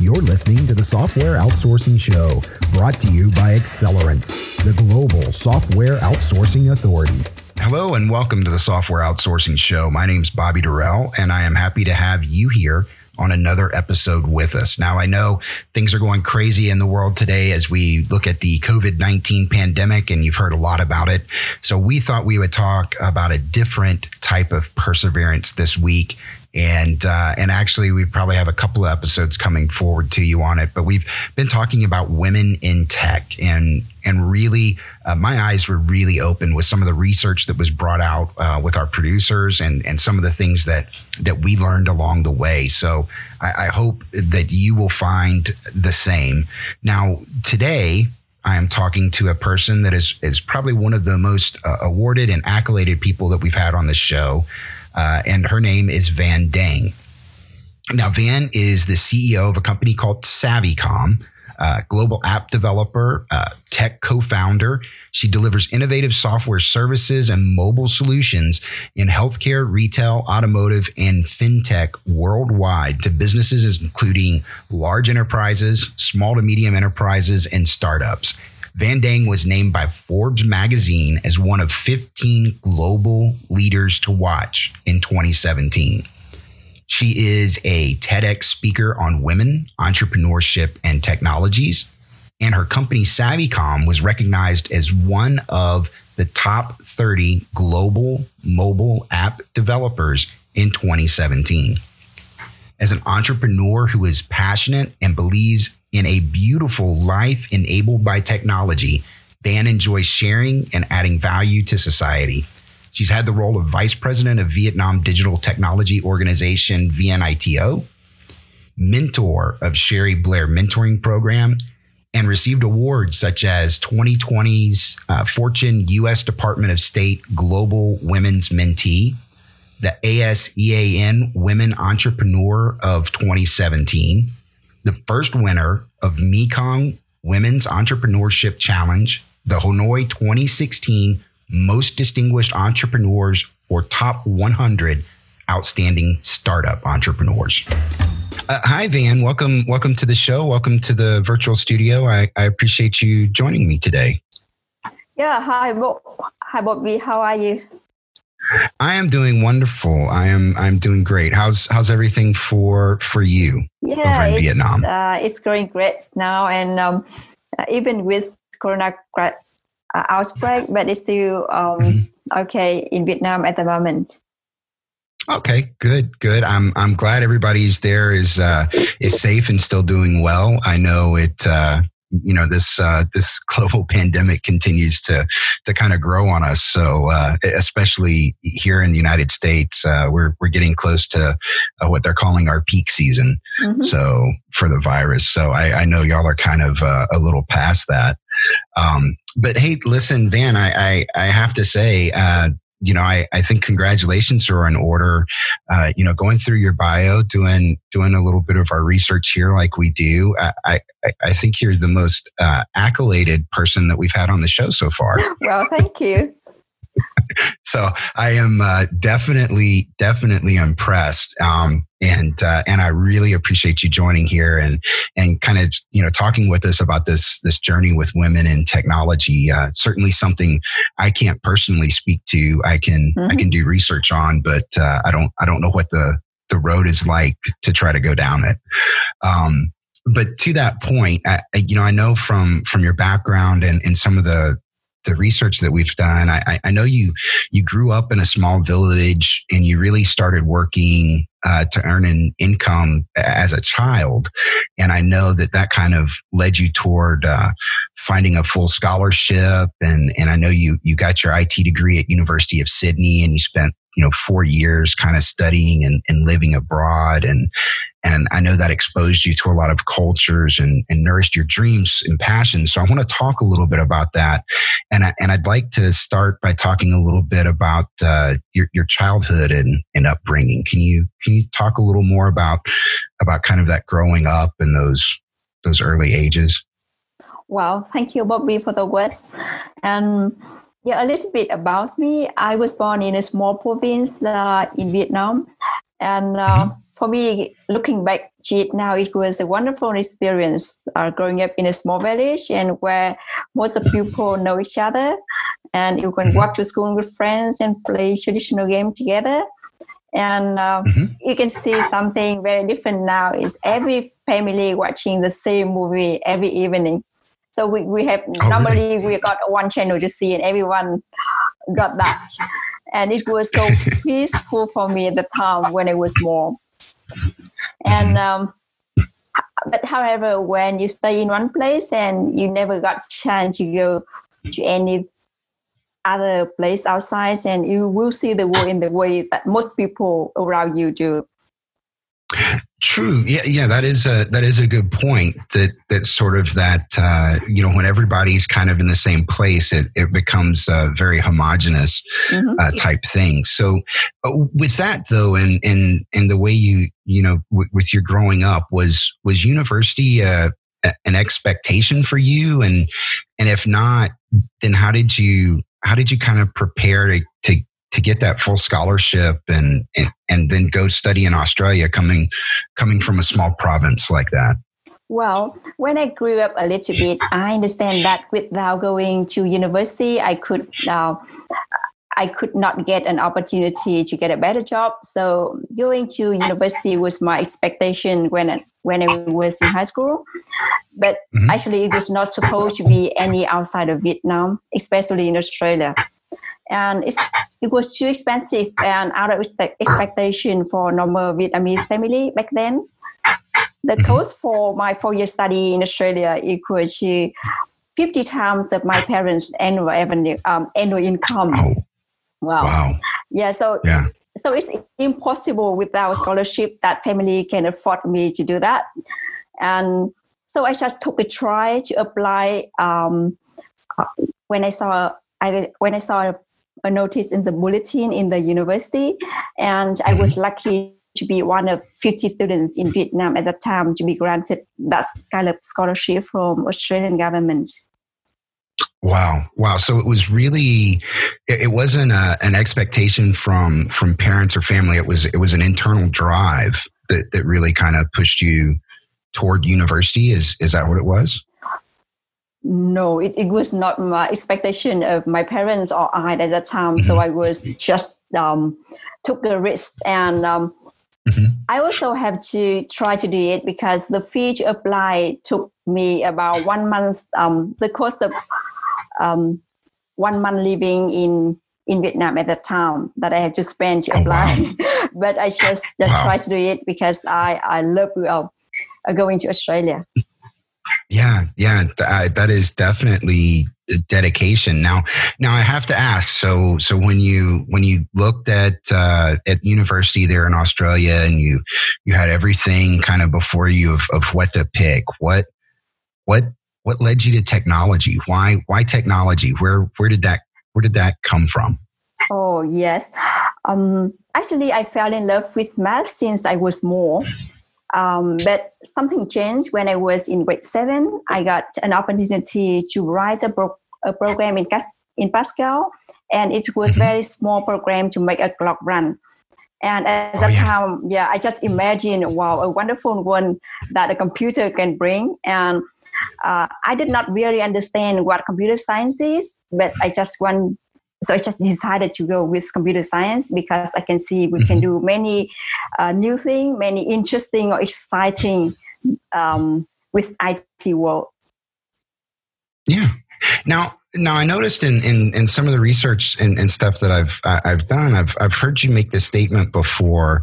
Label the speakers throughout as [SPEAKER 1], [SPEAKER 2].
[SPEAKER 1] You're listening to the Software Outsourcing Show, brought to you by Accelerance, the global software outsourcing authority.
[SPEAKER 2] Hello, and welcome to the Software Outsourcing Show. My name is Bobby Dewrell, and I am happy to have you here on another episode with us. Now, I know things are going crazy in the world today as we look at the COVID 19 pandemic, and you've heard a lot about it. So, we thought we would talk about a different type of perseverance this week and uh, and actually we probably have a couple of episodes coming forward to you on it but we've been talking about women in tech and and really uh, my eyes were really open with some of the research that was brought out uh, with our producers and and some of the things that that we learned along the way. So I, I hope that you will find the same. Now today I am talking to a person that is is probably one of the most uh, awarded and accoladed people that we've had on this show uh, and her name is Van Dang. Now, Van is the CEO of a company called Savvycom, uh, global app developer, uh, tech co founder. She delivers innovative software services and mobile solutions in healthcare, retail, automotive, and fintech worldwide to businesses, including large enterprises, small to medium enterprises, and startups. Van Dang was named by Forbes magazine as one of 15 global leaders to watch in 2017. She is a TEDx speaker on women, entrepreneurship, and technologies. And her company Savvycom was recognized as one of the top 30 global mobile app developers in 2017. As an entrepreneur who is passionate and believes in a beautiful life enabled by technology, Van enjoys sharing and adding value to society. She's had the role of vice president of Vietnam Digital Technology Organization, VNITO, mentor of Cherie Blair Mentoring Program, and received awards such as 2020's uh, Fortune U.S. Department of State Global Women's Mentee, the ASEAN Women Entrepreneur of 2017, the first winner of Mekong Women's Entrepreneurship Challenge, the Hanoi 2016 Most Distinguished Entrepreneurs or Top 100 Outstanding Startup Entrepreneurs. Uh, hi, Van. Welcome, welcome to the show. Welcome to the virtual studio. I, I appreciate you joining me today.
[SPEAKER 3] Yeah. Hi, Bob. Hi, Bobby. How are you?
[SPEAKER 2] I am doing wonderful. I am I'm doing great. How's how's everything for for you
[SPEAKER 3] yeah,
[SPEAKER 2] over in
[SPEAKER 3] it's,
[SPEAKER 2] Vietnam?
[SPEAKER 3] Uh, it's going great now, and um, uh, even with Corona uh, outbreak, but it's still um, mm-hmm. okay in Vietnam at the moment.
[SPEAKER 2] Okay, good, good. I'm I'm glad everybody's there is uh, is safe and still doing well. I know it. Uh, you know this uh, this global pandemic continues to to kind of grow on us. So uh, especially here in the United States, uh, we're we're getting close to uh, what they're calling our peak season. Mm-hmm. So for the virus, so I, I know y'all are kind of uh, a little past that. Um, but hey, listen, Van, I I, I have to say uh, you know, I, I think congratulations are in order. Uh, you know, going through your bio, doing doing a little bit of our research here, like we do. I I, I think you're the most uh, accoladed person that we've had on the show so far.
[SPEAKER 3] Well, thank you
[SPEAKER 2] so I am uh, definitely, definitely impressed. Um, and uh, and I really appreciate you joining here and and kind of you know talking with us about this this journey with women in technology. Uh, certainly something I can't personally speak to. I can mm-hmm. I can do research on, but uh, I don't I don't know what the the road is like to try to go down it. Um, but to that point, I, you know, I know from from your background and, and some of the the research that we've done, I, I know you you grew up in a small village and you really started working uh, to earn an income as a child, and I know that that kind of led you toward uh, finding a full scholarship, and and I know you you got your IT degree at University of Sydney, and you spent you know four years kind of studying and, and living abroad and and I know that exposed you to a lot of cultures and, and nourished your dreams and passions. So I want to talk a little bit about that. And, I, and I'd like to start by talking a little bit about uh, your, your childhood and, and upbringing. Can you, can you talk a little more about, about kind of that growing up and those, those early ages?
[SPEAKER 3] Well, thank you, Bobby, for the words. And yeah, a little bit about me. I was born in a small province uh, in Vietnam. And uh, mm-hmm for me, looking back now it was a wonderful experience uh, growing up in a small village and where most of people know each other and you can mm-hmm. walk to school with friends and play traditional games together and uh, mm-hmm. you can see something very different now is every family watching the same movie every evening so we, we have oh, normally really? we got one channel to see and everyone got that and it was so peaceful for me at the time when I was small and mm-hmm. um, but however when you stay in one place and you never got chance to go to any other place outside and you will see the world in the way that most people around you do
[SPEAKER 2] True. Yeah, yeah, that is a that is a good point. That that sort of that uh, you know when everybody's kind of in the same place, it it becomes a very homogenous mm-hmm. uh, type thing. So, uh, with that though, and and and the way you you know w- with your growing up was was university uh, an expectation for you, and and if not, then how did you how did you kind of prepare to to to get that full scholarship and, and and then go study in Australia coming coming from a small province like that?
[SPEAKER 3] Well, when I grew up a little bit, I understand that without going to university, I could uh, I could not get an opportunity to get a better job. So going to university was my expectation when I, when I was in high school. But mm-hmm. actually, it was not supposed to be any outside of Vietnam, especially in Australia and it was too expensive and out of expectation for normal Vietnamese family back then. The mm-hmm. cost for my four-year study in Australia equal to 50 times of my parents' annual revenue, um, annual income.
[SPEAKER 2] Oh. Wow. wow.
[SPEAKER 3] Yeah. So yeah. So it's impossible without scholarship that family can afford me to do that. And so I just took a try to apply. Um, uh, when I saw I when I saw a notice in the bulletin in the university, and. I was mm-hmm. lucky to be one of 50 students in Vietnam at the time to be granted that kind of scholarship from Australian government.
[SPEAKER 2] Wow, wow! So it was really, it wasn't a, an expectation from from parents or family. It was it was an internal drive that that really kind of pushed you toward university. Is is that what it was?
[SPEAKER 3] No, it, it was not my expectation of my parents or I at that time. Mm-hmm. So I was just um, took the risk and um, mm-hmm. I also have to try to do it because the fee to apply took me about one month. Um, the cost of um, one month living in in Vietnam at that time that I had to spend to apply. Oh, wow. but I just, just wow. try to do it because I I love uh, going to Australia.
[SPEAKER 2] Yeah, yeah, th- that is definitely dedication. Now, now I have to ask. So, so when you when you looked at uh, at university there in Australia, and you you had everything kind of before you of, of what to pick, what what what led you to technology? Why why technology? Where where did that where did that come from?
[SPEAKER 3] Oh yes, um, actually, I fell in love with math since I was small. Um, but something changed when I was in grade seven. I got an opportunity to write a, pro- a program in, in Pascal, and it was mm-hmm. very small program to make a clock run. And at oh, that yeah. time, yeah, I just imagined, wow, a wonderful one that a computer can bring. And uh, I did not really understand what computer science is, but I just want so I just decided to go with computer science because I can see we mm-hmm. can do many uh, new thing, many interesting or exciting um, with IT world.
[SPEAKER 2] Yeah. Now, now I noticed in, in, in some of the research and, and stuff that I've I've done, I've I've heard you make this statement before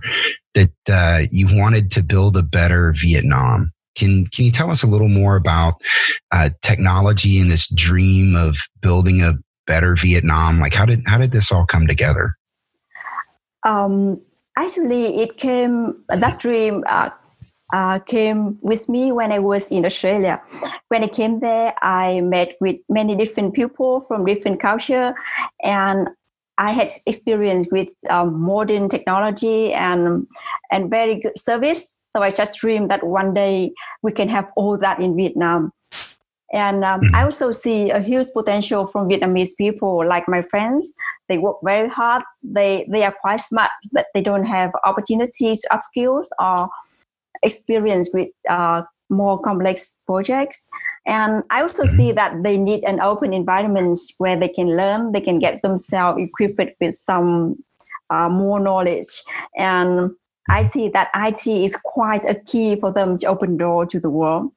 [SPEAKER 2] that uh, you wanted to build a better Vietnam. Can can you tell us a little more about uh, technology and this dream of building a better Vietnam? Like how did how did this all come together?
[SPEAKER 3] Um, actually, it came that dream uh, uh, came with me when I was in Australia. When I came there, I met with many different people from different culture, and I had experience with um, modern technology and and very good service. So I just dreamed that one day we can have all that in Vietnam. And um, mm-hmm. I also see a huge potential from Vietnamese people, like my friends. They work very hard. They they are quite smart, but they don't have opportunities, upskills, or experience with uh, more complex projects. And I also mm-hmm. see that they need an open environment where they can learn, they can get themselves equipped with some uh, more knowledge. And I see that IT is quite a key for them to open door to the world.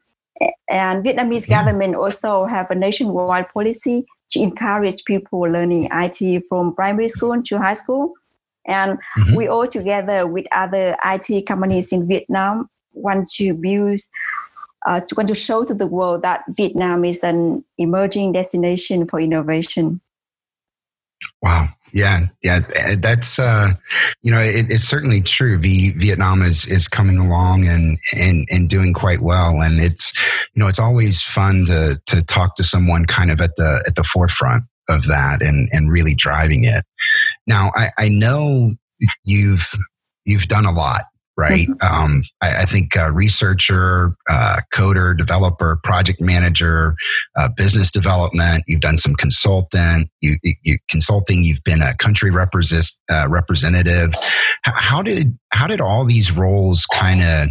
[SPEAKER 3] And Vietnamese yeah. government also have a nationwide policy to encourage people learning IT from primary school to high school. And mm-hmm. we all together with other IT companies in Vietnam want to build, uh, to want to show to the world that Vietnam is an emerging destination for innovation.
[SPEAKER 2] Wow. Yeah, yeah, that's uh, you know, it, it's certainly true. V, Vietnam is is coming along and and and doing quite well, and it's you know, it's always fun to to talk to someone kind of at the at the forefront of that and and really driving it. Now, I, I know you've you've done a lot right? Mm-hmm. Um, I, I, think uh, researcher, uh, coder, developer, project manager, uh, business development. You've done some consultant, you, you consulting. You've been a country represent, uh, representative. How, how did how did all these roles kind of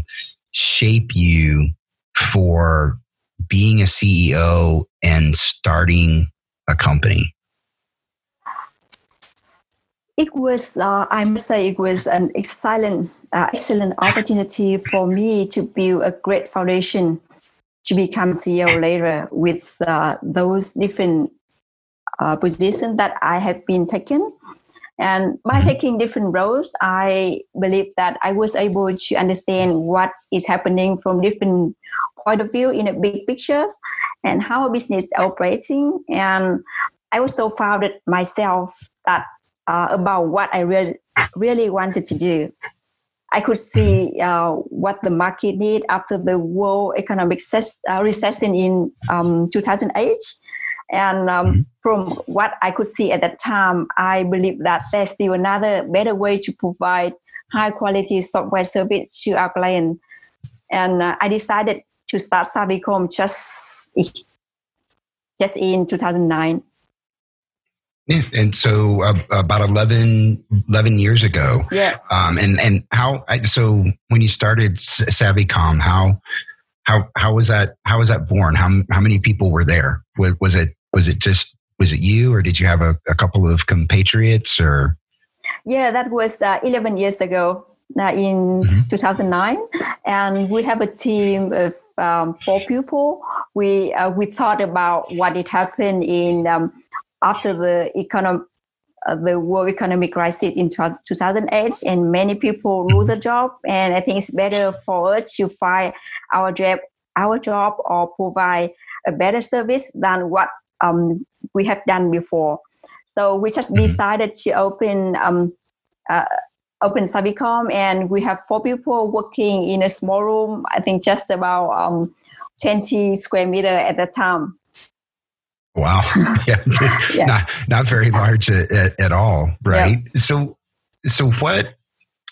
[SPEAKER 2] shape you for being a CEO and starting a company?
[SPEAKER 3] It was, uh, I must say, it was an excellent uh, excellent opportunity for me to build a great foundation to become CEO later with uh, those different uh, positions that I have been taken. And by mm-hmm. taking different roles, I believe that I was able to understand what is happening from different point of view in a big pictures and how a business is operating. And I also found it myself that uh, about what I really really wanted to do. I could see uh, what the market need after the world economic ses- uh, recession in um, 2008. And um, mm-hmm. from what I could see at that time, I believe that there's still another better way to provide high quality software service to our client. And uh, I decided to start Savvycom just, just in 2009.
[SPEAKER 2] Yeah, and so uh, about 11, 11, years ago.
[SPEAKER 3] Yeah.
[SPEAKER 2] Um, and and how so when you started Savvycom, how how how was that how was that born? How how many people were there? Was, was it was it just was it you, or did you have a, a couple of compatriots, or?
[SPEAKER 3] Yeah, that was uh, eleven years ago. Uh, in mm-hmm. 2009, and we have a team of um, four people. We uh, we thought about what had happened in um, after the economic uh, the world economic crisis in 2008 and many people lose a job. And i think it's better for us to find our job our job or provide a better service than what um, we have done before. So we just mm-hmm. decided to open um, uh, open Savvycom and we have four people working in a small room i think just about um, 20 square meter at the time
[SPEAKER 2] Wow. Yeah. yeah. Not, not very large at, at, all. Right. Yeah. So, so what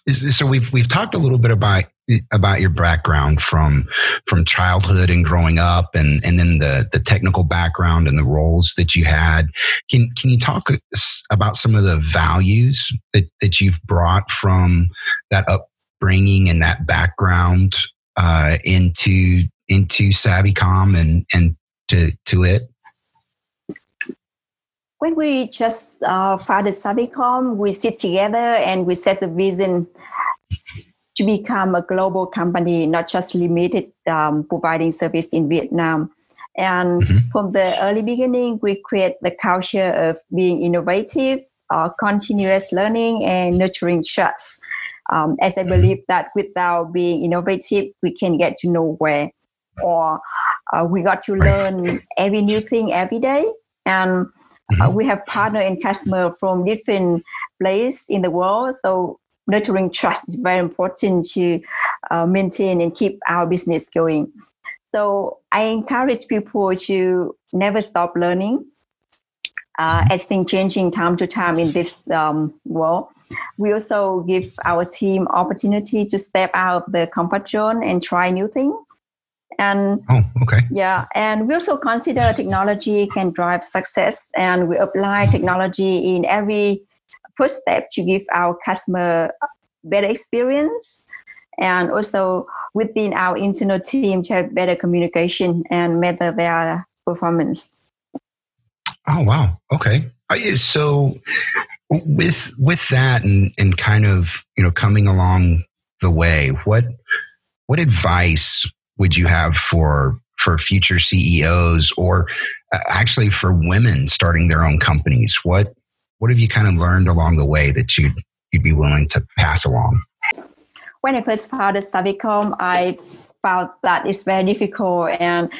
[SPEAKER 2] is, so we've, we've talked a little bit about, about your background from, from childhood and growing up and, and then the, the technical background and the roles that you had. Can, can you talk about some of the values that, that you've brought from that upbringing and that background, uh, into, into Savvycom and, and to, to it?
[SPEAKER 3] When we just uh, founded Savvycom, we sit together and we set the vision to become a global company, not just limited um, providing service in Vietnam. And mm-hmm. from the early beginning, we create the culture of being innovative, uh, continuous learning, and nurturing trust. Um, as I mm-hmm. believe that without being innovative, we can get to nowhere, or uh, we got to learn every new thing every day. And Mm-hmm. Uh, we have partner and customer from different places in the world. So nurturing trust is very important to uh, maintain and keep our business going. So I encourage people to never stop learning. Uh. I think changing time to time in this um, world. We also give our team opportunity to step out of the comfort zone and try new things. And
[SPEAKER 2] oh, okay.
[SPEAKER 3] Yeah, and we also consider technology can drive success, and we apply technology in every first step to give our customer better experience. and also within our internal team to have better communication and measure their performance.
[SPEAKER 2] Oh wow! Okay, uh, so with with that and and kind of you know coming along the way, what what advice would you have for for future CEOs or uh, actually for women starting their own companies? What what have you kind of learned along the way that you'd you'd be willing to pass along?
[SPEAKER 3] When I first founded Savvycom, I found that it's very difficult and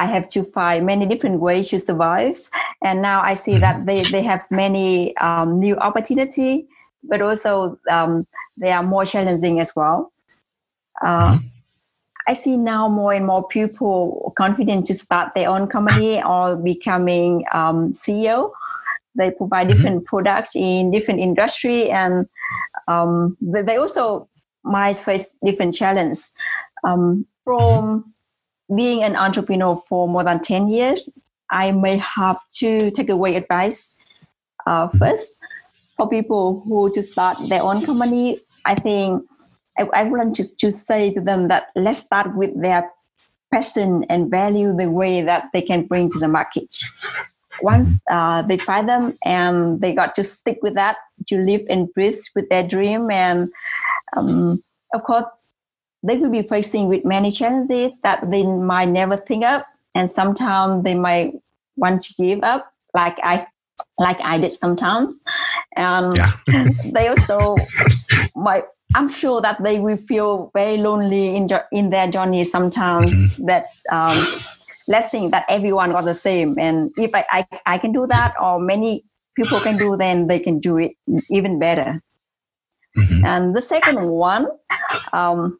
[SPEAKER 3] I have to find many different ways to survive. And now I see that they, they have many um, new opportunity, but also um, they are more challenging as well. Uh, mm-hmm. I see now more and more people confident to start their own company or becoming um, CEO. They provide mm-hmm. different mm-hmm. products in different industry, and um, they also might face different challenges. Um, from being an entrepreneur for more than 10 years, I may have to take away advice uh, first for people who to start their own company. I think I, I want to, to say to them that let's start with their passion and value the way that they can bring to the market. Once uh, they find them and they got to stick with that, to live and breathe with their dream. And um, of course, they will be facing with many challenges that they might never think of and sometimes they might want to give up like i like i did sometimes and yeah. they also might i'm sure that they will feel very lonely in, in their journey sometimes mm-hmm. that um, let's think that everyone got the same and if I, I i can do that or many people can do then they can do it even better Mm-hmm. And the second one, um,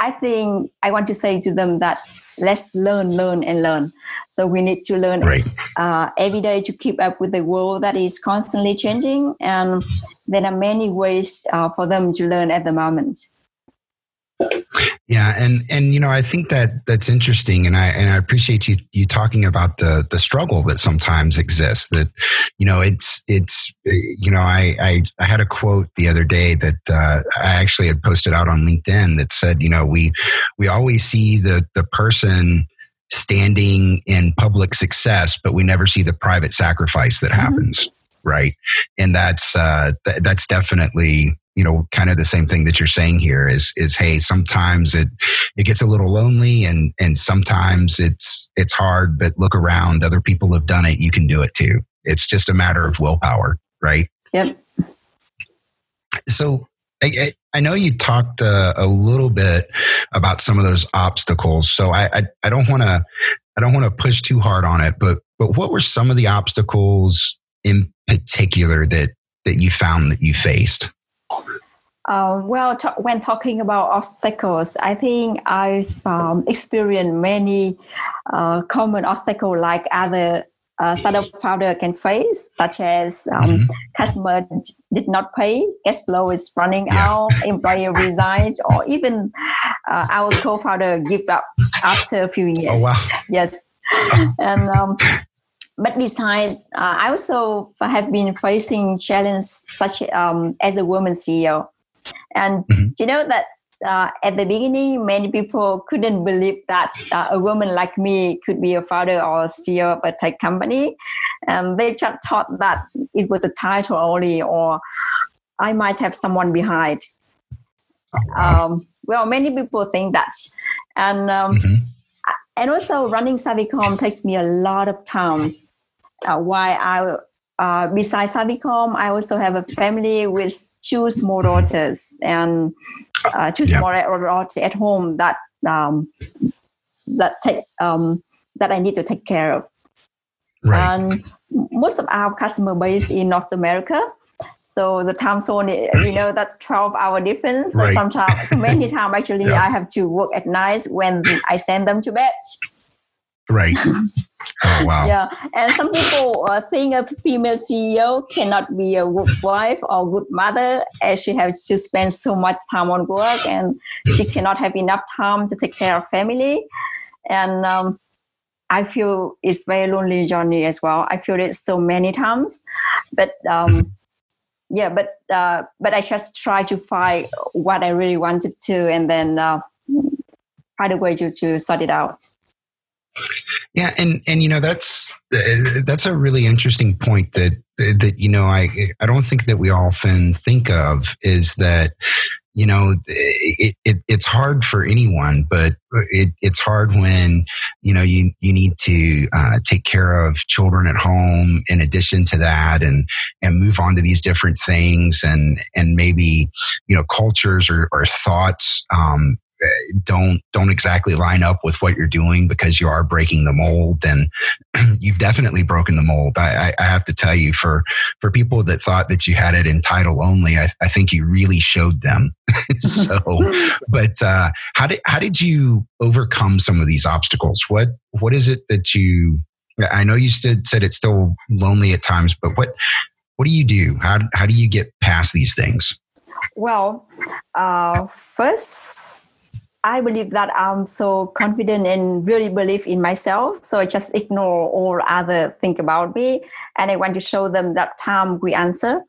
[SPEAKER 3] I think I want to say to them that let's learn, learn, and learn. So we need to learn right. uh, every day to keep up with the world that is constantly changing. And there are many ways uh, for them to learn at the moment.
[SPEAKER 2] Yeah, and and you know I think that that's interesting, and I and I appreciate you you talking about the the struggle that sometimes exists. That you know it's it's you know I I, I had a quote the other day that uh, I actually had posted out on LinkedIn that said you know we we always see the the person standing in public success, but we never see the private sacrifice that mm-hmm. happens. Right, and that's uh, th- that's definitely you know kind of the same thing that you're saying here is is hey sometimes it it gets a little lonely and and sometimes it's it's hard but look around. Other people have done it. You can do it too. It's just a matter of willpower right?
[SPEAKER 3] Yep.
[SPEAKER 2] So I, I know you talked uh, a little bit about some of those obstacles, so I, I, I don't want to I don't want to push too hard on it, but but what were some of the obstacles in particular that that you found that you faced?
[SPEAKER 3] Uh, well, t- when talking about obstacles, I think I've um, experienced many uh, common obstacles like other uh, startup founder can face, such as um, mm-hmm. customer did not pay, cash flow is running yeah. out, employee resigned, or even uh, our co-founder give up after a few years.
[SPEAKER 2] Oh wow!
[SPEAKER 3] Yes, and um, but besides, uh, I also have been facing challenges such um, as a woman CEO. And mm-hmm. you know that uh, at the beginning, many people couldn't believe that uh, a woman like me could be a founder or CEO of a tech company. And they just thought that it was a title only, or I might have someone behind. Oh, um, well, many people think that. And um, mm-hmm. And also running Savvycom takes me a lot of time. Uh, why I uh, besides Savvycom, I also have a family with two small daughters and uh, two yep. small daughters at home that um, that take um, that I need to take care of. Right. And most of our customer base in North America. So the time zone, you know, that 12 hour difference. Right. Sometimes, so many times actually, yep. I have to work at night when I send them to bed.
[SPEAKER 2] Right. Oh, wow.
[SPEAKER 3] Yeah. And some people uh, think a female CEO cannot be a good wife or good mother as she has to spend so much time on work and she cannot have enough time to take care of family. And um, I feel it's very lonely journey as well. I feel it so many times. But um, yeah, but uh, but I just try to find what I really wanted to, and then uh, find a way to to sort it out.
[SPEAKER 2] Yeah, and and you know that's that's a really interesting point that that you know I I don't think that we often think of is that you know it, it, it's hard for anyone but it, it's hard when you know you you need to uh, take care of children at home in addition to that and and move on to these different things and and maybe you know cultures or, or thoughts um, don't don't exactly line up with what you're doing because you are breaking the mold then you've definitely broken the mold. I, I, have to tell you for for people that thought that you had it in title only i, I think you really showed them. So but uh, how did how did you overcome some of these obstacles? What what is it that you i know you said said it's still lonely at times but what what do you do? How, how do you get past these things?
[SPEAKER 3] Well uh, first I believe that I'm so confident and really believe in myself. So I just ignore all other think about me. And I want to show them that time we answer.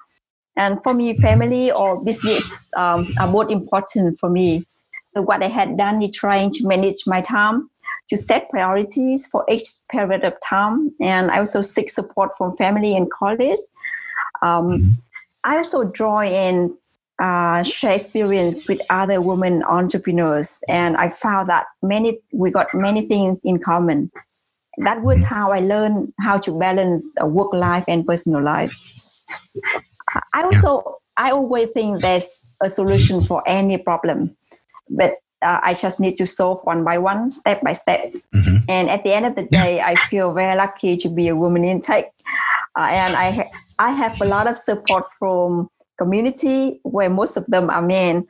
[SPEAKER 3] And for me, family or business um, are both important for me. So what I had done is trying to manage my time, to set priorities for each period of time. And I also seek support from family and colleagues. Um, mm-hmm. I also draw in uh, share experience with other women entrepreneurs, and I found that many we got many things in common. That was mm-hmm. how I learned how to balance work life and personal life. I also I always think there's a solution for any problem, but uh, I just need to solve one by one, step by step. Mm-hmm. And at the end of the day, I feel very lucky to be a woman in tech, uh, and I ha- I have a lot of support from community where most of them are men.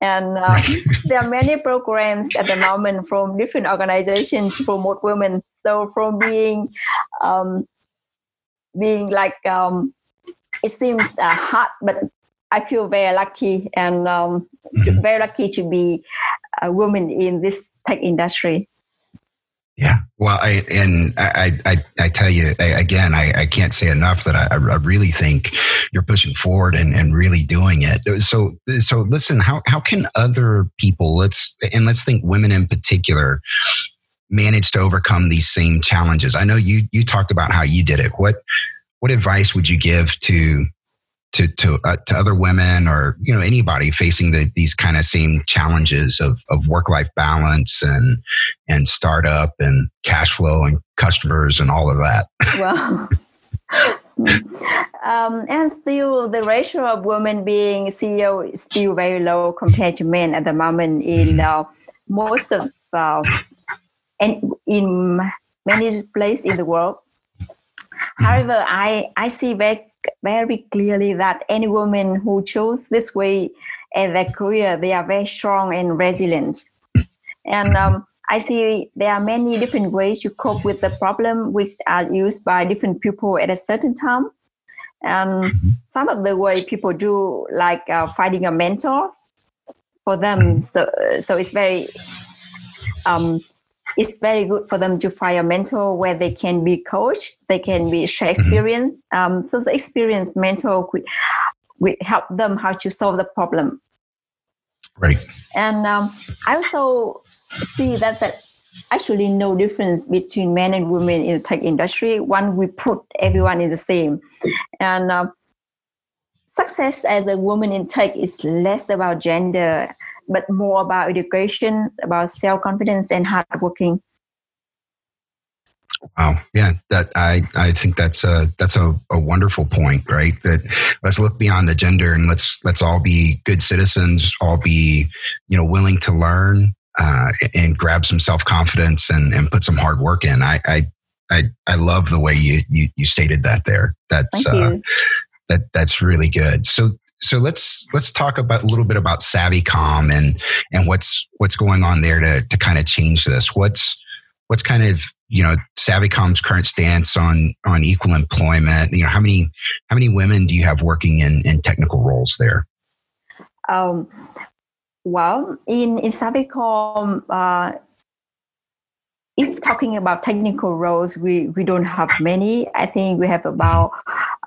[SPEAKER 3] And uh, there are many programs at the moment from different organizations to promote women. So from being um, being like um, it seems uh, hard, but I feel very lucky and um, mm-hmm. very lucky to be a woman in this tech industry.
[SPEAKER 2] Yeah. Well, I, and I, I, I tell you I, again, I, I can't say enough that I, I really think you're pushing forward and, and really doing it. So, so listen, how, how can other people, let's, and let's think women in particular, manage to overcome these same challenges? I know you, you talked about how you did it. What, what advice would you give to to to uh, to other women or you know anybody facing the, these kind of same challenges of of work life balance and and startup and cash flow and customers and all of that.
[SPEAKER 3] Well. um, and still, the ratio of women being CEO is still very low compared to men at the moment in mm-hmm. uh, most of uh, and in many places in the world. Mm-hmm. However, I I see very very clearly that any woman who chose this way in their career, they are very strong and resilient. And um, I see there are many different ways to cope with the problem, which are used by different people at a certain time. And some of the way people do, like uh, finding a mentor for them. So, so it's very um, it's very good for them to find a mentor where they can be coached, they can be share mm-hmm. experience. Mm-hmm. Um, so the experienced mentor could, would help them how to solve the problem.
[SPEAKER 2] Right.
[SPEAKER 3] And um, I also see that that actually no difference between men and women in the tech industry. One, we put everyone in the same, and uh, success as a woman in tech is less about gender but more about education, about self confidence, and hard working.
[SPEAKER 2] Wow. Yeah, that I I think that's a that's a, a wonderful point, right? That let's look beyond the gender and let's let's all be good citizens, all be you know willing to learn uh, and grab some self confidence and and put some hard work in. I I I, I love the way you, you you stated that there. That's uh, that that's really good. So so let's let's talk about a little bit about SavvyCom and and what's what's going on there to to kind of change this. What's what's kind of you know SavvyCom's current stance on on equal employment? You know how many how many women do you have working in in technical roles there?
[SPEAKER 3] Um, well, in in SavvyCom, uh, if talking about technical roles, we we don't have many. I think we have about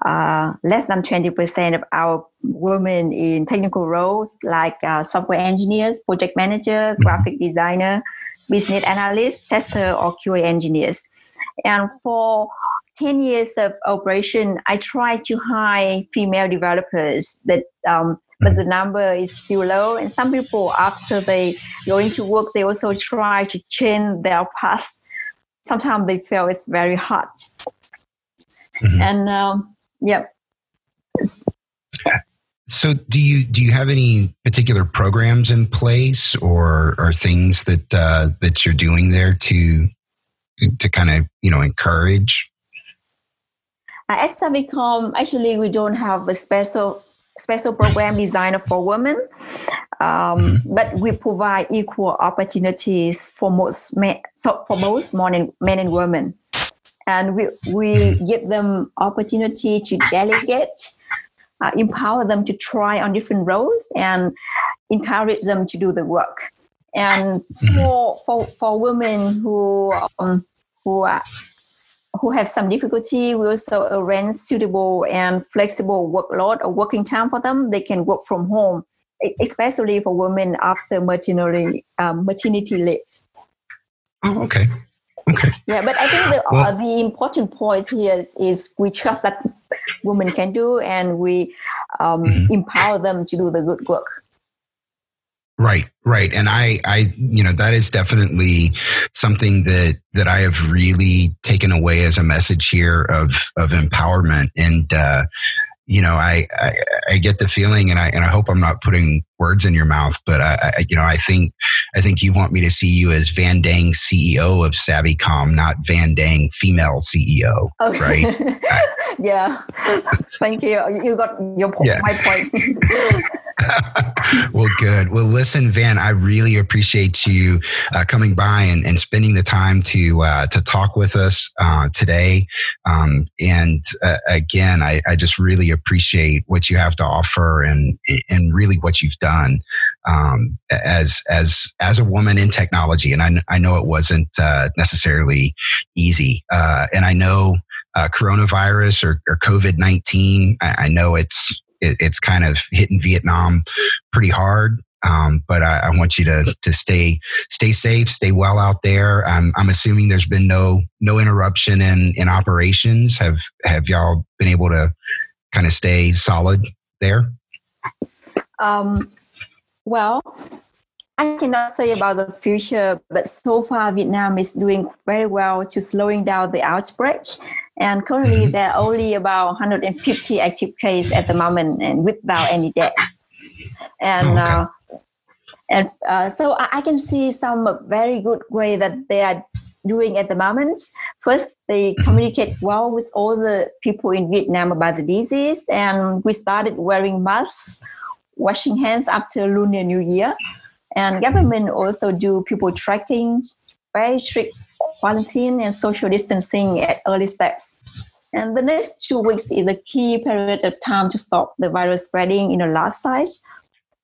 [SPEAKER 3] uh, less than 20% of our women in technical roles like uh, software engineers, project manager, mm-hmm. graphic designer, business analyst, tester, or QA engineers. And for 10 years of operation, I tried to hire female developers, but um, but the number is still low. And some people, after they go into work, they also try to change their path. Sometimes they feel it's very hard. Mm-hmm. And um, yeah.
[SPEAKER 2] So, do you do you have any particular programs in place, or or things that uh, that you're doing there to to kind of you know encourage?
[SPEAKER 3] Uh, at Savvycom, actually, we don't have a special special program designed for women, um, mm-hmm. but we provide equal opportunities for most men, so for both men and, men and women, and we we mm-hmm. give them opportunity to delegate, uh, empower them to try on different roles, and encourage them to do the work. And mm-hmm. for for for women who um, who are who have some difficulty, we also arrange suitable and flexible workload or working time for them. They can work from home, especially for women after maternity um, maternity leave.
[SPEAKER 2] Oh, okay.
[SPEAKER 3] Yeah, but I think the well, uh, the important point here is, is, we trust that women can do, and we um, mm-hmm. empower them to do the good work.
[SPEAKER 2] Right, right. And I, I, you know, that is definitely something that, that I have really taken away as a message here of, of empowerment. And, uh, you know, I, I, I, get the feeling and I, and I hope I'm not putting words in your mouth, but I, I, you know, I think, I think you want me to see you as Van Dang CEO of Savvycom, not Van Dang female CEO. Okay. Right.
[SPEAKER 3] yeah. Thank you. You got your point, yeah. my point.
[SPEAKER 2] well, good. Well, listen, Van, I really appreciate you uh, coming by and, and, spending the time to uh, to talk with us uh, today. Um, and uh, again, I, I, just really appreciate what you have to offer and and really what you've done um, as as as a woman in technology. And I, I know it wasn't uh, necessarily easy. Uh, and I know. coronavirus or, or COVID 19, I, I know it's it, it's kind of hitting Vietnam pretty hard. Um, but I, I, want you to to stay stay safe, stay well out there. I'm, I'm assuming there's been no no interruption in in operations. Have have y'all been able to kind of stay solid there?
[SPEAKER 3] Um, well, I cannot say about the future, but so far Vietnam is doing very well to slowing down the outbreak. And currently, mm-hmm. there are only about 150 active cases at the moment, and without any death. And okay. uh, and uh, so I, I, can see some very good way that they are doing at the moment. First, they mm-hmm. communicate well with all the people in Vietnam about the disease, and we started wearing masks, washing hands after Lunar New Year, and government also do people tracking, very strict quarantine and social distancing at early steps. And the next two weeks is a key period of time to stop the virus spreading in a large size.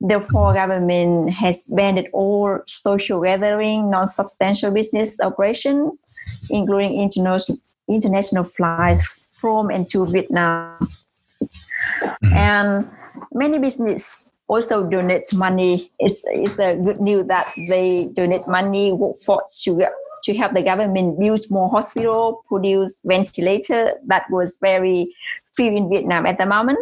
[SPEAKER 3] Therefore, government has banned all social gathering, non-substantial business operation, including international international flights from and to Vietnam. Mm-hmm. And many business also donate money. It's, it's a good news that they donate money workforce to to help the government build more hospital, produce ventilator. That was very few in Vietnam at the moment.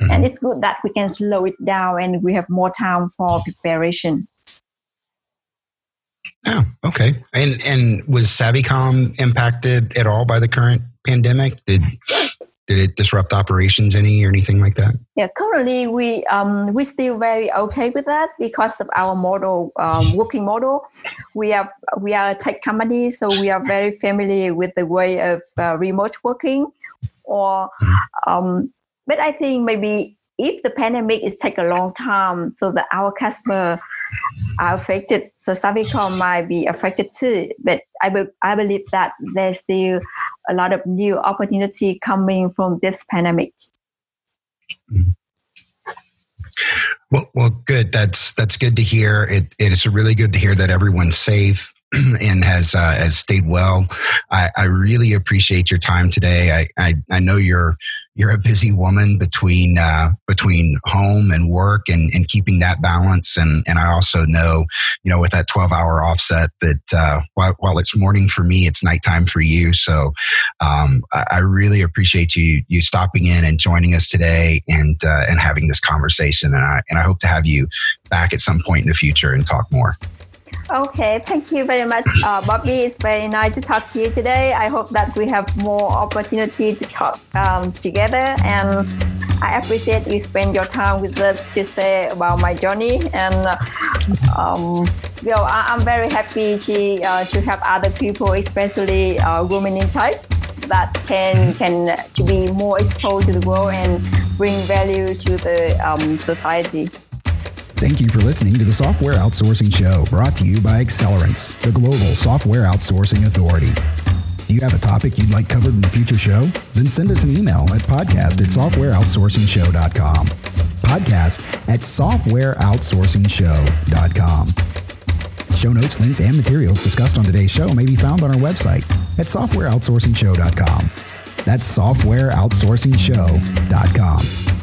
[SPEAKER 3] Mm-hmm. And it's good that we can slow it down and we have more time for preparation.
[SPEAKER 2] Oh, okay. And and was Savvycom impacted at all by the current pandemic? Did did it disrupt operations any or anything like that?
[SPEAKER 3] Yeah, currently we um, we still very okay with that because of our model um, working model. We are we are a tech company, so we are very familiar with the way of uh, remote working. Or, mm-hmm. um, but I think maybe if the pandemic is take a long time, so that our customer are affected, so Savvycom might be affected too. But I, be, I believe that there's still a lot of new opportunity coming from this pandemic.
[SPEAKER 2] Well, well, good. That's that's good to hear. It, it is really good to hear that everyone's safe and has uh, has stayed well. I, I, really appreciate your time today. I, I, I know you're you're a busy woman between uh, between home and work and, and keeping that balance. And and I also know, you know, with that 12 hour offset that uh, while, while it's morning for me, it's nighttime for you. So um, I, I, really appreciate you you stopping in and joining us today and uh, and having this conversation. And I and I hope to have you back at some point in the future and talk more.
[SPEAKER 3] Okay, thank you very much, uh, Bobby. It's very nice to talk to you today. I hope that we have more opportunity to talk um, together, and I appreciate you spend your time with us to say about my journey. And um, know, I, am very happy to uh, to have other people, especially uh, women in tech, that can can to be more exposed to the world and bring value to the um, society.
[SPEAKER 1] Thank you for listening to the Software Outsourcing Show, brought to you by Accelerance, the global software outsourcing authority. Do you have a topic you'd like covered in a future show? Then send us an email at podcast at softwareoutsourcingshow.com. Podcast at softwareoutsourcingshow.com. Show notes, links, and materials discussed on today's show may be found on our website at softwareoutsourcingshow.com. That's softwareoutsourcingshow.com.